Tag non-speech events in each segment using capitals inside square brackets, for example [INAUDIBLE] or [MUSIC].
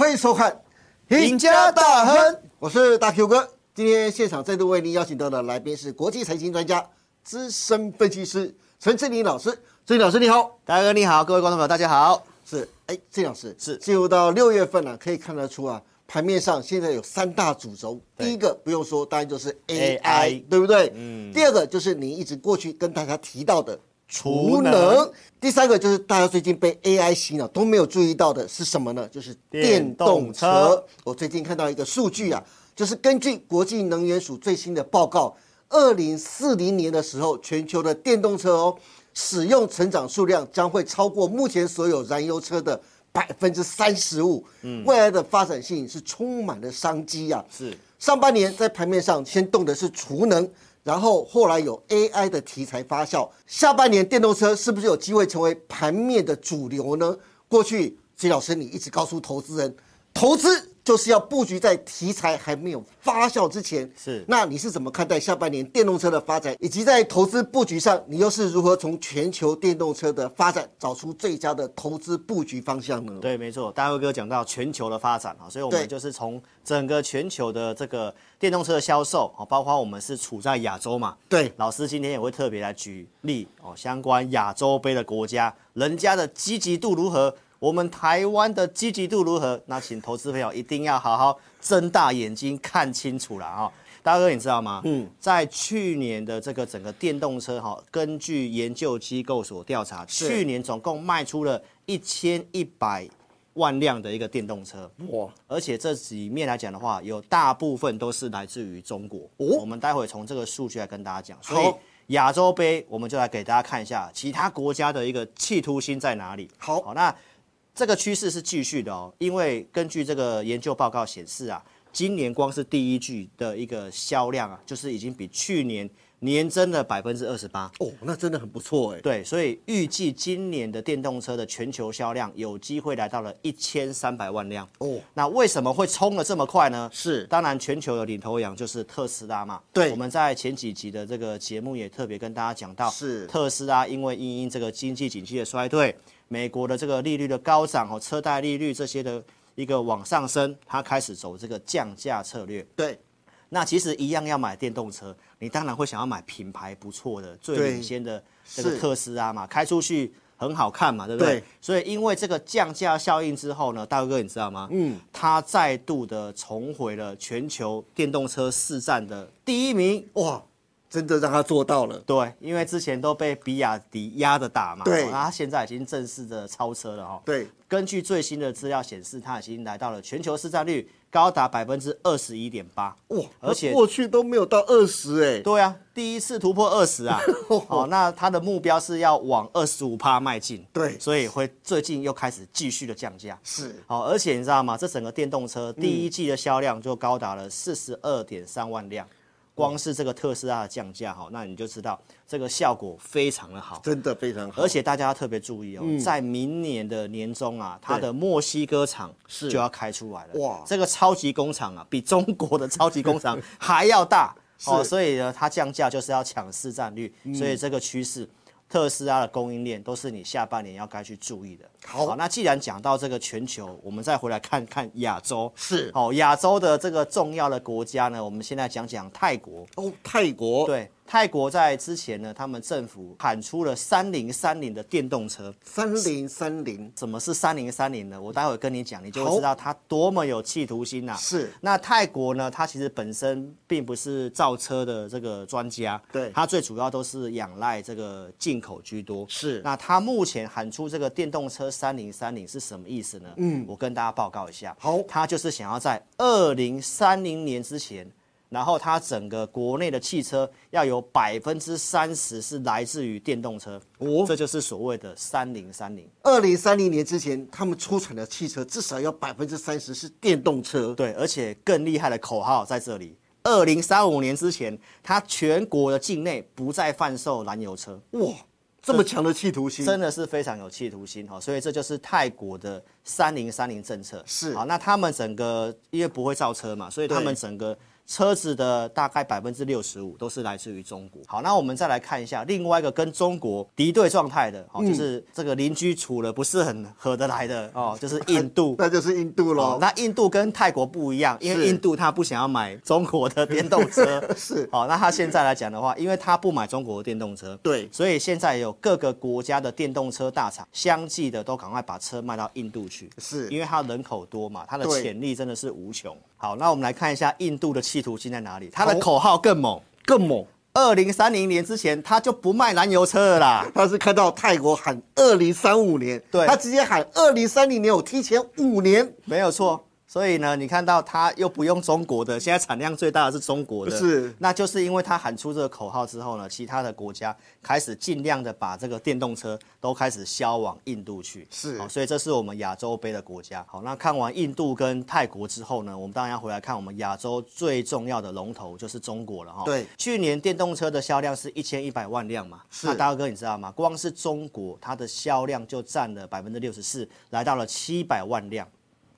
欢迎收看《赢家大亨》，我是大 Q 哥。今天现场再度为您邀请到的来宾是国际财经专家、资深分析师陈志林老师。志林老师你好，大哥你好，各位观众朋友大家好。是，哎，志林老师是进入到六月份了、可以看得出啊，盘面上现在有三大主轴。第一个不用说，当然就是 AI，, AI 对不对？嗯第二个就是你一直过去跟大家提到的储能第三个就是大家最近被 AI 洗脑都没有注意到的是什么呢？就是电动车。动车我最近看到一个数据啊，就是根据国际能源署最新的报告，二零四零年的时候，全球的电动车哦使用成长数量将会超过目前所有燃油车的百分之三十五。嗯，未来的发展性是充满了商机啊。是上半年在盘面上先动的是储能，然后后来有 AI 的题材发酵，下半年电动车是不是有机会成为盘面的主流呢？过去季老师你一直告诉投资人，投资就是要布局在题材还没有发酵之前。是那你是怎么看待下半年电动车的发展，以及在投资布局上，你又是如何从全球电动车的发展找出最佳的投资布局方向呢？对，没错。大卫哥讲到全球的发展啊，所以我们就是从整个全球的这个电动车的销售啊，包括我们是处在亚洲嘛，对老师今天也会特别来举例哦，相关亚洲杯的国家，人家的积极度如何，我们台湾的积极度如何？那请投资朋友一定要好好睁大眼睛看清楚了啊、大哥，你知道吗？嗯，在去年的这个整个电动车哈，根据研究机构所调查，去年总共卖出了一千一百万辆的一个电动车。哇，而且这里面来讲的话，有大部分都是来自于中国。哦我们待会从这个数据来跟大家讲。所以好亚洲杯，我们就来给大家看一下其他国家的一个企图心在哪里。好好，那这个趋势是继续的哦，因为根据这个研究报告显示啊，今年光是第一季的一个销量啊，就是已经比去年年增了百分之二十八。哦，那真的很不错哎。对，所以预计今年的电动车的全球销量有机会来到了一千三百万辆。哦，那为什么会冲的这么快呢？是当然，全球的领头羊就是特斯拉嘛。对我们在前几集的这个节目也特别跟大家讲到，是特斯拉因为因因这个经济景气的衰退，美国的这个利率的高涨哦，车贷利率这些的一个往上升，它开始走这个降价策略。对，那其实一样要买电动车，你当然会想要买品牌不错的、最领先的这个特斯拉嘛，开出去很好看嘛，对不对？对所以因为这个降价效应之后呢，大哥你知道吗？嗯，它再度的重回了全球电动车市占的第一名。哇，真的让他做到了。对，因为之前都被比亚迪压着打嘛，对哦那它现在已经正式的超车了哦。对，根据最新的资料显示，它已经来到了全球市占率高达百分之二十一点八。哇，而且过去都没有到二十哎。对啊，第一次突破二十啊，[LAUGHS] 哦，那它的目标是要往二十五趴迈进，对。所以会最近又开始继续的降价，是。好、而且你知道吗？这整个电动车第一季的销量就高达了四十二点三万辆，光是这个特斯拉的降价，哈，那你就知道这个效果非常的好。真的非常好。而且大家要特别注意哦，在明年的年中啊，它的墨西哥厂是就要开出来了。哇这个超级工厂啊，比中国的超级工厂 [LAUGHS] 还要大哦，所以呢，它降价就是要抢市占率，所以这个趋势。特斯拉的供应链都是你下半年要该去注意的。好那既然讲到这个全球，我们再回来看看亚洲。是好，亚洲的这个重要的国家呢，我们现在讲讲泰国。哦，泰国对，泰国在之前呢，他们政府喊出了三零三零的电动车。三零三零什么是三零三零呢？我待会跟你讲，你就会知道它多么有企图心呐、是那泰国呢，它其实本身并不是造车的这个专家，对它最主要都是仰赖这个进口居多。是那它目前喊出这个电动车三零三零是什么意思呢？嗯，我跟大家报告一下。好它就是想要在二零三零年之前。然后它整个国内的汽车要有百分之三十是来自于电动车，哦这就是所谓的三零三零。二零三零年之前，他们出产的汽车至少要百分之三十是电动车。对，而且更厉害的口号在这里：二零三五年之前，它全国的境内不再贩售燃油车，哇，这么强的企图心，真的是非常有企图心哈。所以这就是泰国的三零三零政策。是好，那他们整个因为不会造车嘛，所以他们整个车子的大概百分之六十五都是来自于中国。好，那我们再来看一下另外一个跟中国敌对状态的，哦，就是这个邻居处了不是很合得来的哦，[LAUGHS] 就是印度。[LAUGHS] 那就是印度喽。那印度跟泰国不一样，因为印度他不想要买中国的电动车。[LAUGHS] 是。好，那他现在来讲的话，因为他不买中国的电动车，对，所以现在有各个国家的电动车大厂相继的都赶快把车卖到印度去，是因为它人口多嘛，它的潜力真的是无穷。好，那我们来看一下印度的企图心在哪里。它的口号更猛，更猛。二零三零年之前，他就不卖燃油车了啦。他是看到泰国喊二零三五年，对，他直接喊二零三零年，我提前五年，没有错。所以呢，你看到它又不用中国的，现在产量最大的是中国的，是，那就是因为它喊出这个口号之后呢，其他的国家开始尽量的把这个电动车都开始销往印度去，是，所以这是我们亚洲杯的国家。好，那看完印度跟泰国之后呢，我们当然要回来看我们亚洲最重要的龙头就是中国了哈。对，去年电动车的销量是一千一百万辆嘛，是。那大哥你知道吗？光是中国它的销量就占了百分之六十四，来到了七百万辆。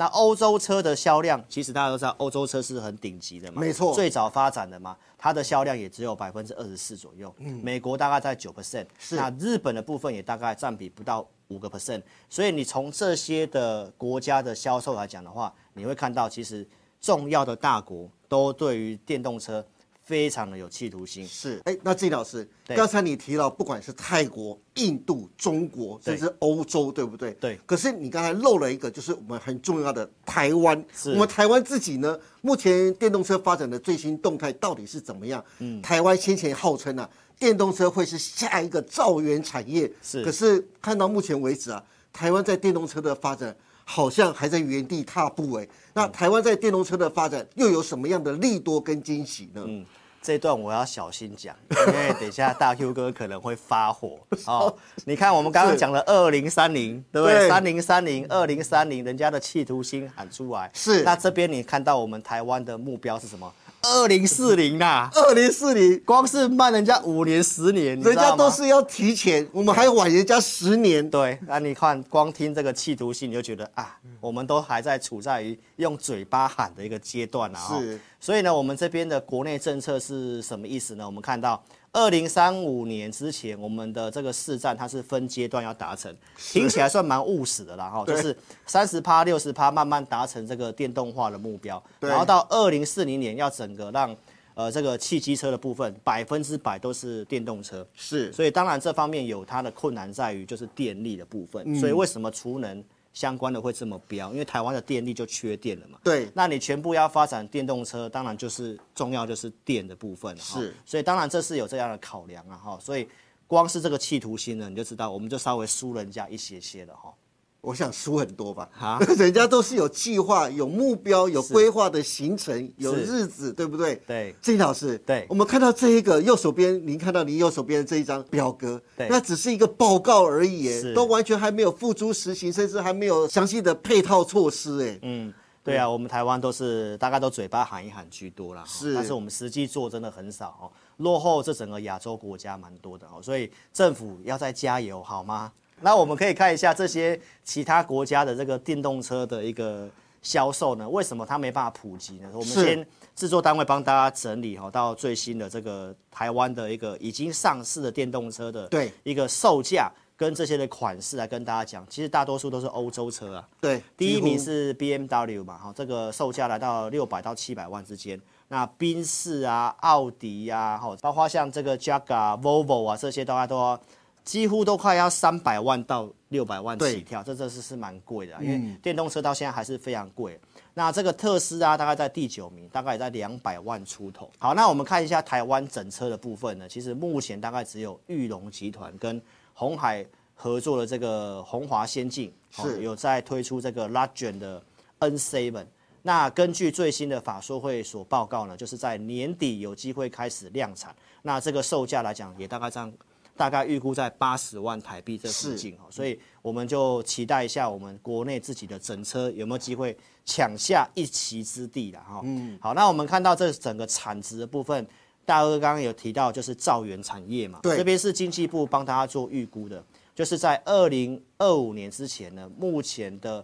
那欧洲车的销量，其实大家都知道，欧洲车是很顶级的嘛，没错，最早发展的嘛，它的销量也只有百分之二十四左右。嗯，美国大概在九 percent，是。那日本的部分也大概占比不到五个 percent，所以你从这些的国家的销售来讲的话，你会看到其实重要的大国都对于电动车。非常的有企图心，是哎，那季老师，刚才你提到，不管是泰国、印度、中国，甚至欧洲，对不对？对。可是你刚才漏了一个，就是我们很重要的台湾。我们台湾自己呢，目前电动车发展的最新动态到底是怎么样？嗯，台湾先前号称啊，电动车会是下一个造园产业。是。可是看到目前为止啊，台湾在电动车的发展好像还在原地踏步哎。那台湾在电动车的发展又有什么样的利多跟惊喜呢？嗯。这段我要小心讲，因为等一下大 Q 哥可能会发火 [LAUGHS] 哦。你看，我们刚刚讲了二零三零，对不对？三零三零，二零三零，人家的企图心喊出来。是。那这边你看到我们台湾的目标是什么？二零四零呐，二零四零，光是慢人家五年十年，人家都是要提前，我们还晚人家十年。对，那你看，光听这个企图心，你就觉得啊，我们都还在处在于用嘴巴喊的一个阶段啊。是。所以呢，我们这边的国内政策是什么意思呢？我们看到。二零三五年之前，我们的这个市占它是分阶段要达成，听起来算蛮务实的啦哈，就是三十趴、六十趴慢慢达成这个电动化的目标，然后到二零四零年要整个让呃这个汽机车的部分百分之百都是电动车，是，所以当然这方面有它的困难在于就是电力的部分，所以为什么储能？相关的会这么标，因为台湾的电力就缺电了嘛。对，那你全部要发展电动车，当然就是重要就是电的部分是，所以当然这是有这样的考量啊哈。所以光是这个企图心呢，你就知道我们就稍微输人家一些些了哈。我想输很多吧，啊，[LAUGHS] 人家都是有计划、有目标、有规划的行程、有日子，对不对？对，郑老师，对，我们看到这一个右手边，您看到您右手边的这一张表格，对，那只是一个报告而已，都完全还没有付诸实行，甚至还没有详细的配套措施，哎，嗯，对啊，我们台湾都是大概都嘴巴喊一喊居多啦，是，但是我们实际做真的很少哦，落后这整个亚洲国家蛮多的哦，所以政府要再加油好吗？那我们可以看一下这些其他国家的这个电动车的一个销售呢？为什么它没办法普及呢？我们先制作单位帮大家整理哈，到最新的这个台湾的一个已经上市的电动车的对一个售价跟这些的款式来跟大家讲。其实大多数都是欧洲车啊。对，第一名是 B M W 嘛，哈，这个售价来到六百到七百万之间。那宾士啊、奥迪呀，哈，包括像这个 Jaguar、Volvo 啊，这些大家都要。几乎都快要三百万到六百万起跳，这真是是蛮贵的，因为电动车到现在还是非常贵。那这个特斯拉大概在第九名，大概也在两百万出头。好，那我们看一下台湾整车的部分呢，其实目前大概只有玉龙集团跟红海合作的这个红华先进是有在推出这个 Legend 的 N7。那根据最新的法说会所报告呢，就是在年底有机会开始量产。那这个售价来讲，也大概这样。大概预估在八十万台币这附近哦，所以我们就期待一下我们国内自己的整车有没有机会抢下一席之地了哈。嗯，好，那我们看到这整个产值的部分，大哥刚刚有提到就是造园产业嘛，对，这边是经济部帮大家做预估的，就是在二零二五年之前呢，目前的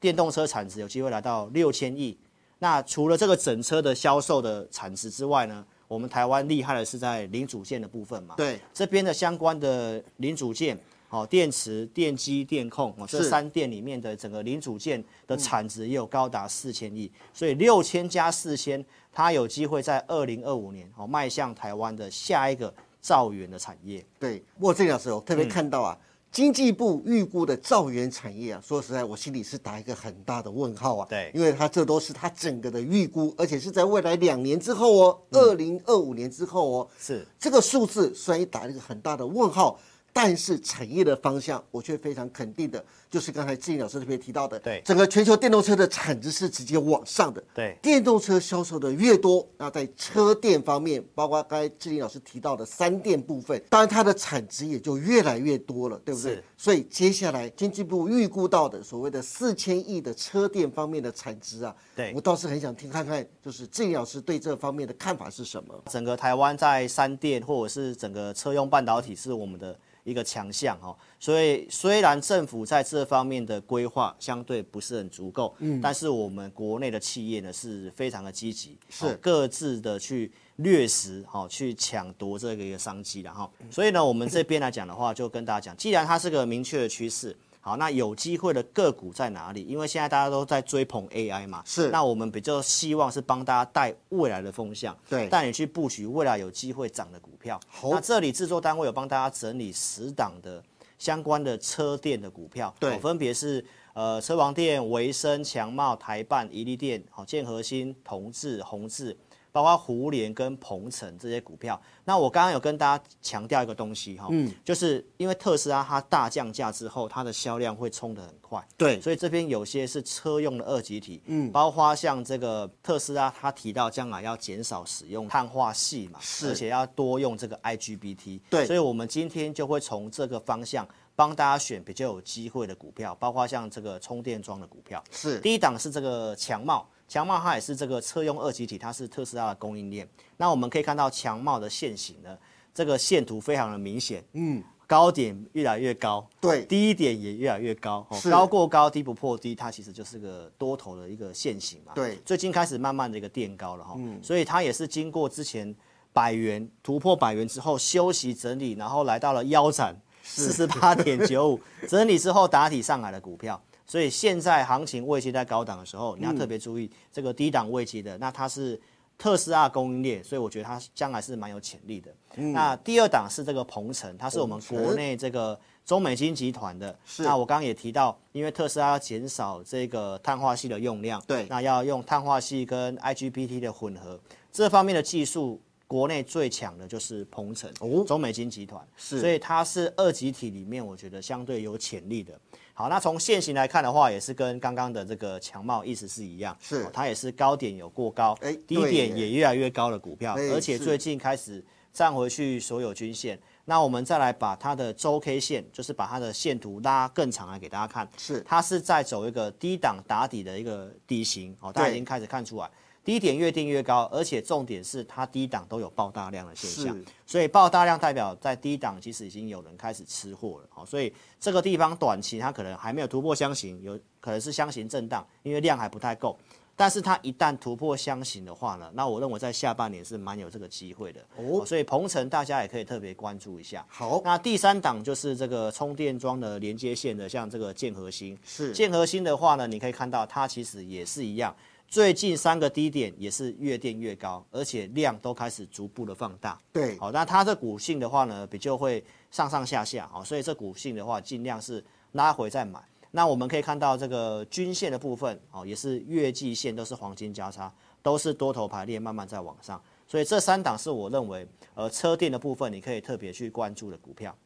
电动车产值有机会来到六千亿，那除了这个整车的销售的产值之外呢，我们台湾厉害的是在零组件的部分嘛。对，这边的相关的零组件，哦，电池、电机、电控，哦，这三电里面的整个零组件的产值也有高达四千亿，所以六千加四千，它有机会在二零二五年哦迈向台湾的下一个造元的产业。对，不过郑老师，我特别看到啊，经济部预估的造园产业啊，说实在，我心里是打一个很大的问号啊。对因为它这都是它整个的预估，而且是在未来两年之后哦，二零二五年之后哦，是这个数字虽然也打了一个很大的问号，但是产业的方向我却非常肯定的，就是刚才志颖老师特别提到的，对整个全球电动车的产值是直接往上的。对电动车销售的越多，那在车电方面，包括刚才志玲老师提到的三电部分，当然它的产值也就越来越多了，对不对是？所以接下来经济部预估到的所谓的四千亿的车电方面的产值啊，对我倒是很想听看看，就是志玲老师对这方面的看法是什么？整个台湾在三电或者是整个车用半导体是我们的一个强项哈，所以虽然政府在这方面的规划相对不是很足够，嗯，但是我们国内的企业呢是非常的积极，是。哦各自的去掠食，好、去抢夺这个一个商机然后，所以呢，我们这边来讲的话，就跟大家讲，既然它是个明确的趋势。好，那有机会的个股在哪里？因为现在大家都在追捧 AI 嘛，是那我们比较希望是帮大家带未来的风向，对带你去布局未来有机会涨的股票。好那这里制作单位有帮大家整理十档的相关的车电的股票，对哦分别是呃车王电、维生、强茂、台办、宜利电、好建和新、同志、宏志。包括胡联跟鹏程这些股票，那我刚刚有跟大家强调一个东西哈，嗯，就是因为特斯拉它大降价之后，它的销量会冲得很快，对。所以这边有些是车用的二级体，嗯，包括像这个特斯拉，它提到将来要减少使用碳化系嘛，是。而且要多用这个 IGBT，对。所以我们今天就会从这个方向帮大家选比较有机会的股票，包括像这个充电桩的股票，是。第一档是这个强茂，强茂它也是这个车用二级体，它是特斯拉的供应链。那我们可以看到强茂的线型呢，这个线图非常的明显，嗯，高点越来越高，对低点也越来越高，哦高过高，低不破低，它其实就是个多头的一个线型嘛。对最近开始慢慢的一个垫高了哈，所以它也是经过之前百元突破百元之后休息整理，然后来到了腰斩四十八点九五，整理之后打底上来的股票。所以现在行情位阶在高档的时候，你要特别注意这个低档位阶的，那它是特斯拉供应链，所以我觉得它将来是蛮有潜力的。那第二档是这个鹏程，它是我们国内这个中美金集团的。是那我刚刚也提到，因为特斯拉要减少这个碳化系的用量，对那要用碳化系跟 IGBT 的混合，这方面的技术。国内最强的就是鹏城，哦。中美金集团，是。所以它是二级体里面，我觉得相对有潜力的。好，那从现行来看的话，也是跟刚刚的这个强茂意思是一样，是。哦它也是高点有过高，哎低点也越来越高的股票，哎而且最近开始站回去所有均线。那我们再来把它的周 K 线，就是把它的线图拉更长来给大家看，是。它是在走一个低档打底的一个底型，哦，大家已经开始看出来。低点越定越高，而且重点是它低档都有爆大量的现象，所以爆大量代表在低档其实已经有人开始吃货了，好，所以这个地方短期它可能还没有突破箱型，有可能是箱型震荡，因为量还不太够。但是它一旦突破箱型的话呢，那我认为在下半年是蛮有这个机会的哦哦，所以鹏程大家也可以特别关注一下。好那第三档就是这个充电桩的连接线的，像这个建核心。是建核心的话呢，你可以看到它其实也是一样，最近三个低点也是越垫越高，而且量都开始逐步的放大。对好，那它的股性的话呢，比较会上上下下，好，所以这股性的话，尽量是拉回再买。那我们可以看到这个均线的部分，哦，也是月季线都是黄金交叉，都是多头排列，慢慢在往上。所以这三档是我认为，呃，车电的部分你可以特别去关注的股票。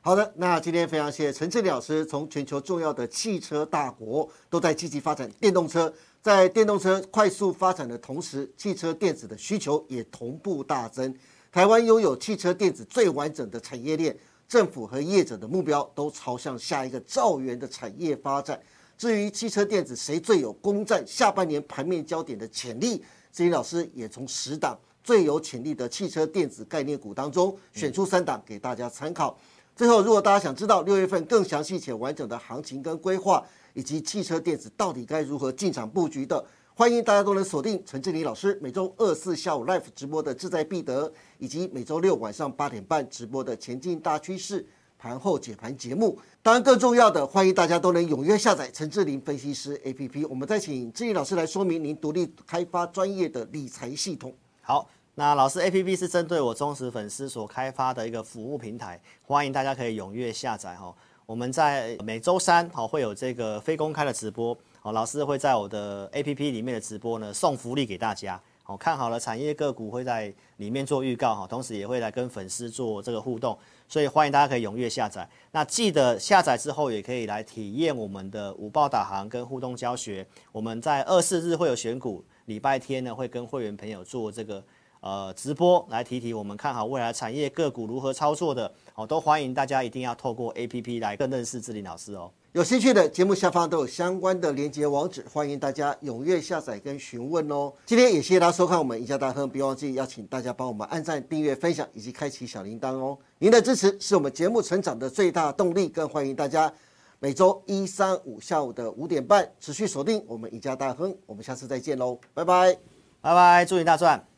好的，那今天非常谢谢陈志老师，从全球重要的汽车大国都在积极发展电动车，在电动车快速发展的同时，汽车电子的需求也同步大增。台湾拥有汽车电子最完整的产业链，政府和业者的目标都朝向下一个兆元的产业发展。至于汽车电子谁最有攻占下半年盘面焦点的潜力，志林老师也从十档最有潜力的汽车电子概念股当中选出三档给大家参考。最后，如果大家想知道六月份更详细且完整的行情跟规划，以及汽车电子到底该如何进场布局的，欢迎大家都能锁定陈志林老师每周二四下午 live 直播的志在必得，以及每周六晚上八点半直播的前进大趋势盘后解盘节目。当然，更重要的，欢迎大家都能踊跃下载陈志林分析师 APP。我们再请志林老师来说明您独立开发专业的理财系统。好，那老师 A P P 是针对我忠实粉丝所开发的一个服务平台，欢迎大家可以踊跃下载哈。我们在每周三好会有这个非公开的直播。好，老师会在我的 A P P 里面的直播呢，送福利给大家。好，看好了产业个股会在里面做预告哈，同时也会来跟粉丝做这个互动，所以欢迎大家可以踊跃下载。那记得下载之后也可以来体验我们的五报导航跟互动教学。我们在二四日会有选股，礼拜天呢会跟会员朋友做这个呃直播，来提提我们看好未来产业个股如何操作的。哦，都欢迎大家一定要透过 A P P 来更认识志林老师哦。有兴趣的节目下方都有相关的连接网址，欢迎大家踊跃下载跟询问哦。今天也谢谢大家收看我们赢家大亨，别忘记邀请大家帮我们按赞、订阅、分享以及开启小铃铛哦。您的支持是我们节目成长的最大动力，更欢迎大家每周一、三、五下午的五点半持续锁定我们赢家大亨。我们下次再见喽，拜拜，拜拜，祝你大赚。